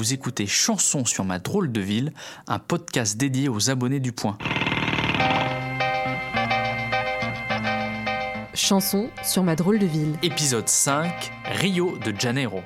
Vous écoutez Chanson sur ma drôle de ville, un podcast dédié aux abonnés du point. Chanson sur ma drôle de ville. Épisode 5, Rio de Janeiro.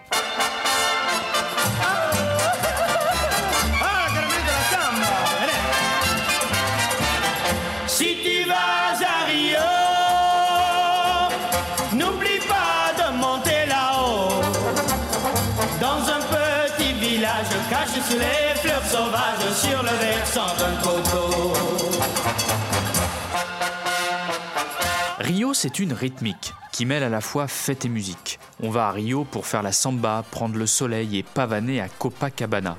Les fleurs sauvages sur le versant d'un coteau. Rio, c'est une rythmique qui mêle à la fois fête et musique. On va à Rio pour faire la samba, prendre le soleil et pavaner à Copacabana.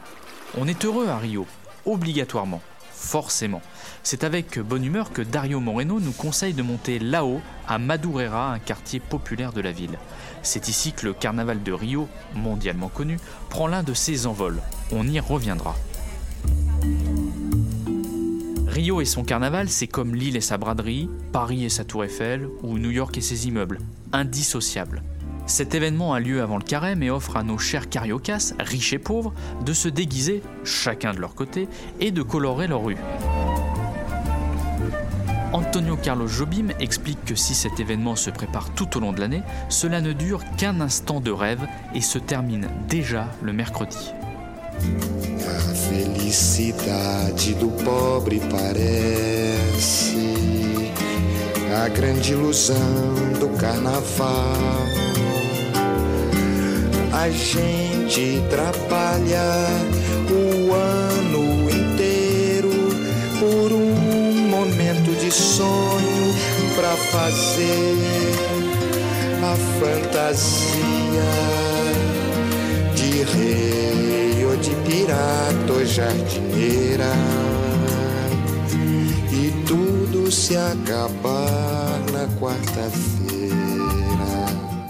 On est heureux à Rio, obligatoirement, forcément. C'est avec bonne humeur que Dario Moreno nous conseille de monter là-haut, à Madureira, un quartier populaire de la ville. C'est ici que le carnaval de Rio, mondialement connu, prend l'un de ses envols. On y reviendra. Rio et son carnaval, c'est comme Lille et sa braderie, Paris et sa tour Eiffel, ou New York et ses immeubles, indissociables. Cet événement a lieu avant le carême et offre à nos chers cariocas, riches et pauvres, de se déguiser, chacun de leur côté, et de colorer leur rue. Antonio Carlos Jobim explique que si cet événement se prépare tout au long de l'année, cela ne dure qu'un instant de rêve et se termine déjà le mercredi. A felicidade do pobre parece a grande ilusão do carnaval. A gente trabalha o ano inteiro por de sonho pra fazer a fantasia de rei de pirata ou jardineira e tudo se acabar na quarta-feira.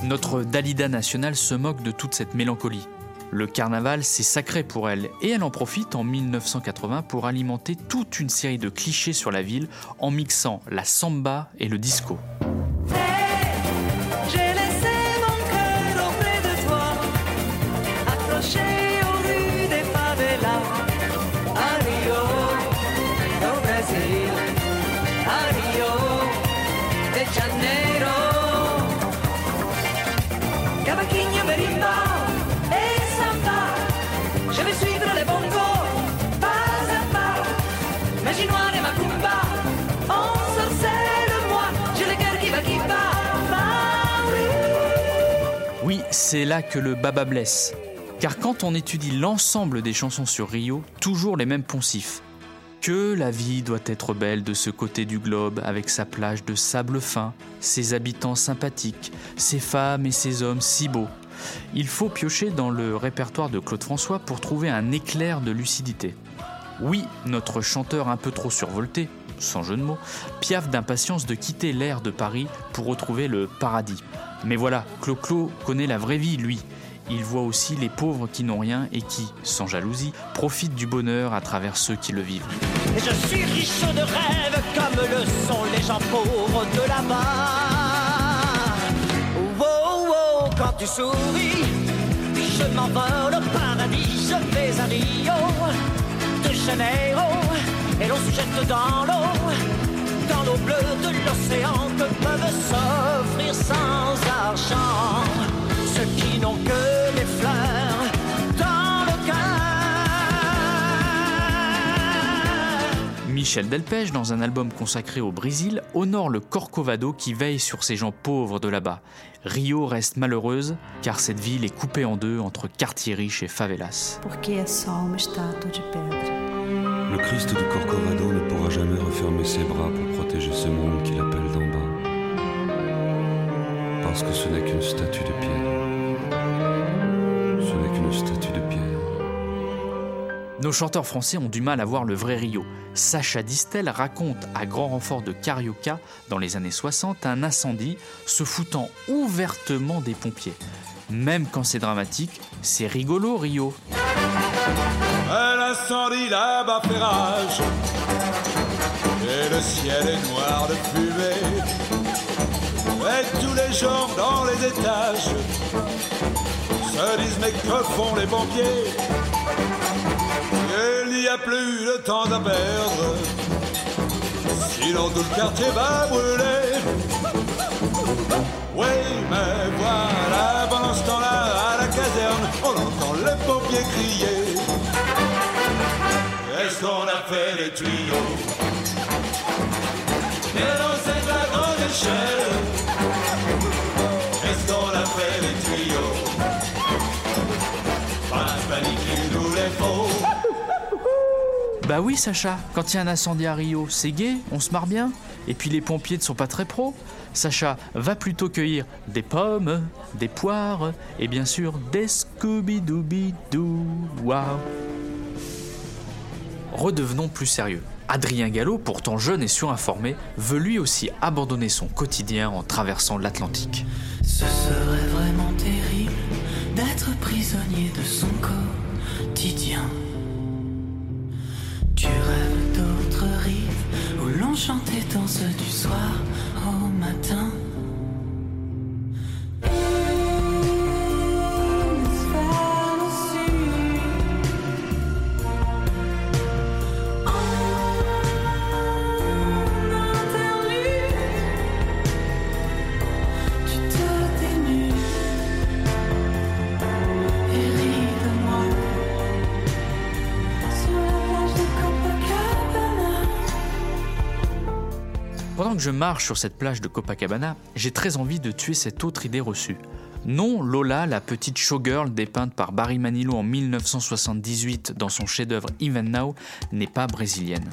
Notre Dalida nationale se moque de toute cette mélancolie. Le carnaval, c'est sacré pour elle, et elle en profite en 1980 pour alimenter toute une série de clichés sur la ville en mixant la samba et le disco. Oui, c'est là que le baba blesse. Car quand on étudie l'ensemble des chansons sur Rio, toujours les mêmes poncifs. Que la vie doit être belle de ce côté du globe avec sa plage de sable fin, ses habitants sympathiques, ses femmes et ses hommes si beaux. Il faut piocher dans le répertoire de Claude François pour trouver un éclair de lucidité. Oui, notre chanteur un peu trop survolté, sans jeu de mots, piaffe d'impatience de quitter l'air de Paris pour retrouver le paradis. Mais voilà, Clo-Clo connaît la vraie vie, lui. Il voit aussi les pauvres qui n'ont rien et qui, sans jalousie, profitent du bonheur à travers ceux qui le vivent. Je suis riche de rêves comme le sont les gens pauvres de là-bas. Je paradis, je et l'on se jette dans l'eau, dans l'eau bleue de l'océan que peuvent s'offrir sans argent ceux qui n'ont que des fleurs dans le cœur. Michel Delpech, dans un album consacré au Brésil, honore le Corcovado qui veille sur ces gens pauvres de là-bas. Rio reste malheureuse car cette ville est coupée en deux entre quartiers riches et favelas. porque é só uma estátua de pedra? Le Christ du Corcovado ne pourra jamais refermer ses bras pour protéger ce monde qu'il appelle d'en bas. Parce que ce n'est qu'une statue de pierre. Ce n'est qu'une statue de pierre. Nos chanteurs français ont du mal à voir le vrai Rio. Sacha Distel raconte à grand renfort de carioca dans les années 60 un incendie se foutant ouvertement des pompiers. Même quand c'est dramatique, c'est rigolo Rio. Incendie là-bas fait rage. Et le ciel est noir de fumée. Et tous les gens dans les étages Se disent mais que font les pompiers? Il n'y a plus de temps à perdre. Sinon tout le quartier va brûler. Oui mais voilà pendant ce temps-là à la caserne. On entend les pompiers crier grande échelle. Est-ce qu'on les tuyaux panique, nous les. Bah oui Sacha, quand il y a un incendie à Rio, c'est gay, on se marre bien. Et puis les pompiers ne sont pas très pros. Sacha va plutôt cueillir des pommes, des poires et bien sûr des Scooby-Dooby-Doo. Redevenons plus sérieux. Adrien Gallo, pourtant jeune et surinformé, veut lui aussi abandonner son quotidien en traversant l'Atlantique. Ce serait vraiment terrible d'être prisonnier de son quotidien. Tu rêves d'autres rives où l'on chante et danse du soir au matin. Que je marche sur cette plage de Copacabana, j'ai très envie de tuer cette autre idée reçue. Non, Lola, la petite showgirl dépeinte par Barry Manilow en 1978 dans son chef-d'œuvre Even Now, n'est pas brésilienne.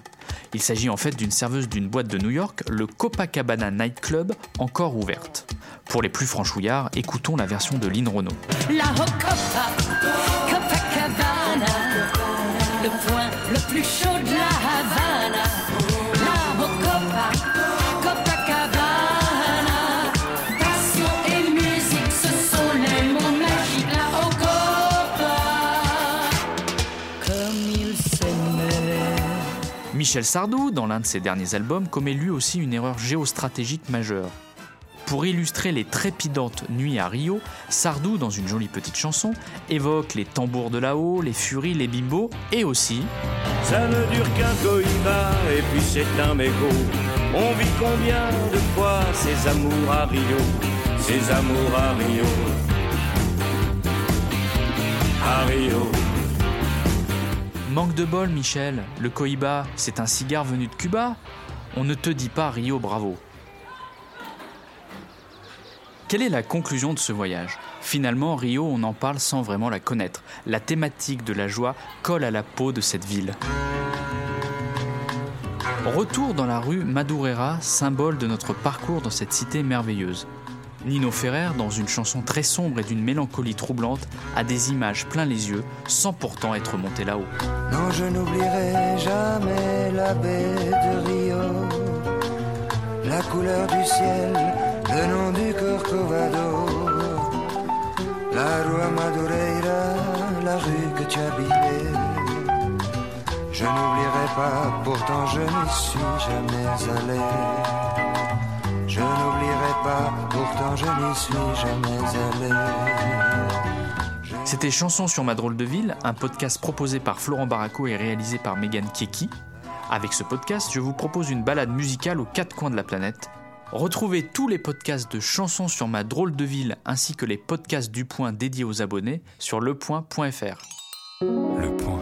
Il s'agit en fait d'une serveuse d'une boîte de New York, le Copacabana Night Club, encore ouverte. Pour les plus franchouillards, écoutons la version de Lynn Renault. La Copa, Copacabana, le point le plus chaud de la Michel Sardou, dans l'un de ses derniers albums, commet lui aussi une erreur géostratégique majeure. Pour illustrer les trépidantes nuits à Rio, Sardou, dans une jolie petite chanson, évoque les tambours de là-haut, les furies, les bimbos et aussi Ça ne dure qu'un et puis c'est un mégot. On vit combien de fois ces amours à Rio, ces amours à Rio, à Rio. Manque de bol, Michel, le Cohiba, c'est un cigare venu de Cuba On ne te dit pas Rio Bravo. Quelle est la conclusion de ce voyage? Finalement, Rio, on en parle sans vraiment la connaître. La thématique de la joie colle à la peau de cette ville. Retour dans la rue Madureira, symbole de notre parcours dans cette cité merveilleuse. Nino Ferrer, dans une chanson très sombre et d'une mélancolie troublante, a des images plein les yeux, sans pourtant être monté là-haut. Non, je n'oublierai jamais la baie de Rio, la couleur du ciel, le nom du Corcovado, la rue Madureira, la rue que tu habitais. Je n'oublierai pas, pourtant je n'y suis jamais allé. Je n'oublierai pas, pourtant je n'y suis jamais allé. C'était Chanson sur ma drôle de ville, un podcast proposé par Florent Baraco et réalisé par Megan Keki. Avec ce podcast, je vous propose une balade musicale aux quatre coins de la planète. Retrouvez tous les podcasts de Chansons sur ma drôle de ville ainsi que les podcasts du Point dédiés aux abonnés sur lepoint.fr. Le point.